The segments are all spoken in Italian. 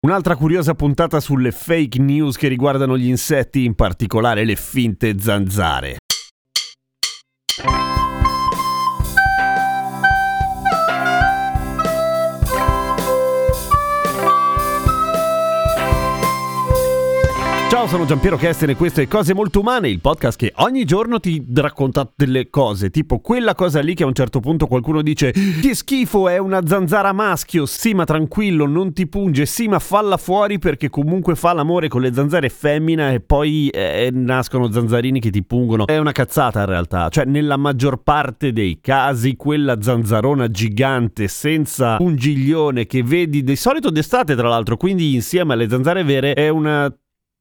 Un'altra curiosa puntata sulle fake news che riguardano gli insetti, in particolare le finte zanzare. Ciao, sono Giampiero Kesten e questo è Cose Molto Umane, il podcast che ogni giorno ti racconta delle cose, tipo quella cosa lì che a un certo punto qualcuno dice che schifo, è una zanzara maschio, sì ma tranquillo, non ti punge, sì ma falla fuori perché comunque fa l'amore con le zanzare femmina e poi eh, nascono zanzarini che ti pungono. È una cazzata in realtà, cioè nella maggior parte dei casi quella zanzarona gigante senza pungiglione che vedi di solito d'estate tra l'altro, quindi insieme alle zanzare vere è una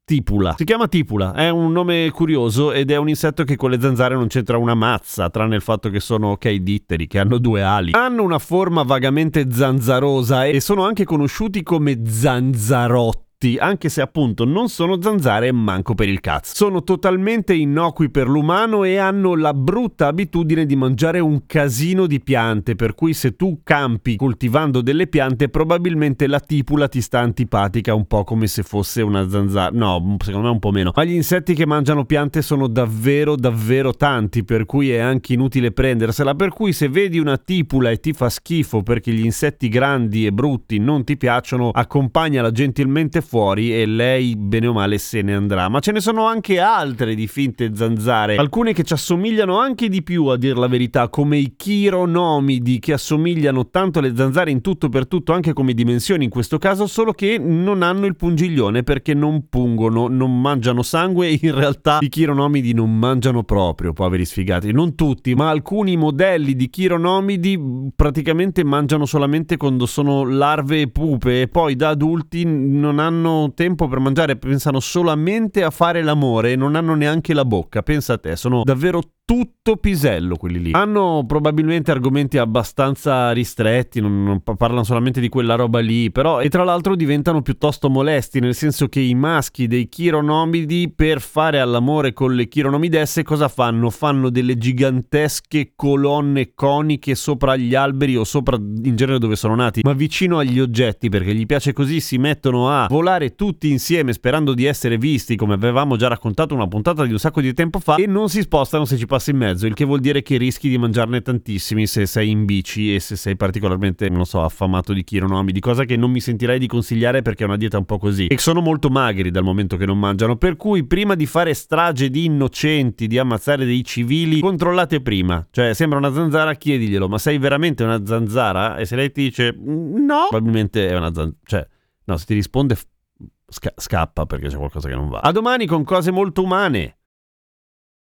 tipula. Si chiama tipula, è un nome curioso ed è un insetto che con le zanzare non c'entra una mazza, tranne il fatto che sono ok ditteri, che hanno due ali. Hanno una forma vagamente zanzarosa e sono anche conosciuti come zanzarotti anche se appunto non sono zanzare manco per il cazzo. Sono totalmente innocui per l'umano e hanno la brutta abitudine di mangiare un casino di piante, per cui se tu campi coltivando delle piante probabilmente la tipula ti sta antipatica un po' come se fosse una zanzara. No, secondo me un po' meno. Ma gli insetti che mangiano piante sono davvero davvero tanti, per cui è anche inutile prendersela, per cui se vedi una tipula e ti fa schifo perché gli insetti grandi e brutti non ti piacciono, accompagnala gentilmente fuori e lei bene o male se ne andrà. Ma ce ne sono anche altre di finte zanzare, alcune che ci assomigliano anche di più a dir la verità, come i chironomidi che assomigliano tanto alle zanzare in tutto per tutto, anche come dimensioni in questo caso, solo che non hanno il pungiglione perché non pungono, non mangiano sangue e in realtà i chironomidi non mangiano proprio, poveri sfigati. Non tutti, ma alcuni modelli di chironomidi praticamente mangiano solamente quando sono larve e pupe e poi da adulti non hanno hanno tempo per mangiare, pensano solamente a fare l'amore e non hanno neanche la bocca. Pensa a te, sono davvero tutto pisello quelli lì. Hanno probabilmente argomenti abbastanza ristretti, non, non, parlano solamente di quella roba lì, però e tra l'altro diventano piuttosto molesti, nel senso che i maschi dei chironomidi per fare all'amore con le chironomidesse cosa fanno? Fanno delle gigantesche colonne coniche sopra gli alberi o sopra in genere dove sono nati, ma vicino agli oggetti perché gli piace così si mettono a volare tutti insieme sperando di essere visti, come avevamo già raccontato una puntata di un sacco di tempo fa e non si spostano se ci passi in mezzo, il che vuol dire che rischi di mangiarne tantissimi se sei in bici e se sei particolarmente, non so, affamato di chironomi, di cosa che non mi sentirei di consigliare perché è una dieta un po' così. E sono molto magri dal momento che non mangiano, per cui prima di fare strage di innocenti, di ammazzare dei civili, controllate prima. Cioè, sembra una zanzara, chiediglielo, ma sei veramente una zanzara? E se lei ti dice no, probabilmente è una zanzara. Cioè, no, se ti risponde Sca- scappa perché c'è qualcosa che non va. A domani con cose molto umane.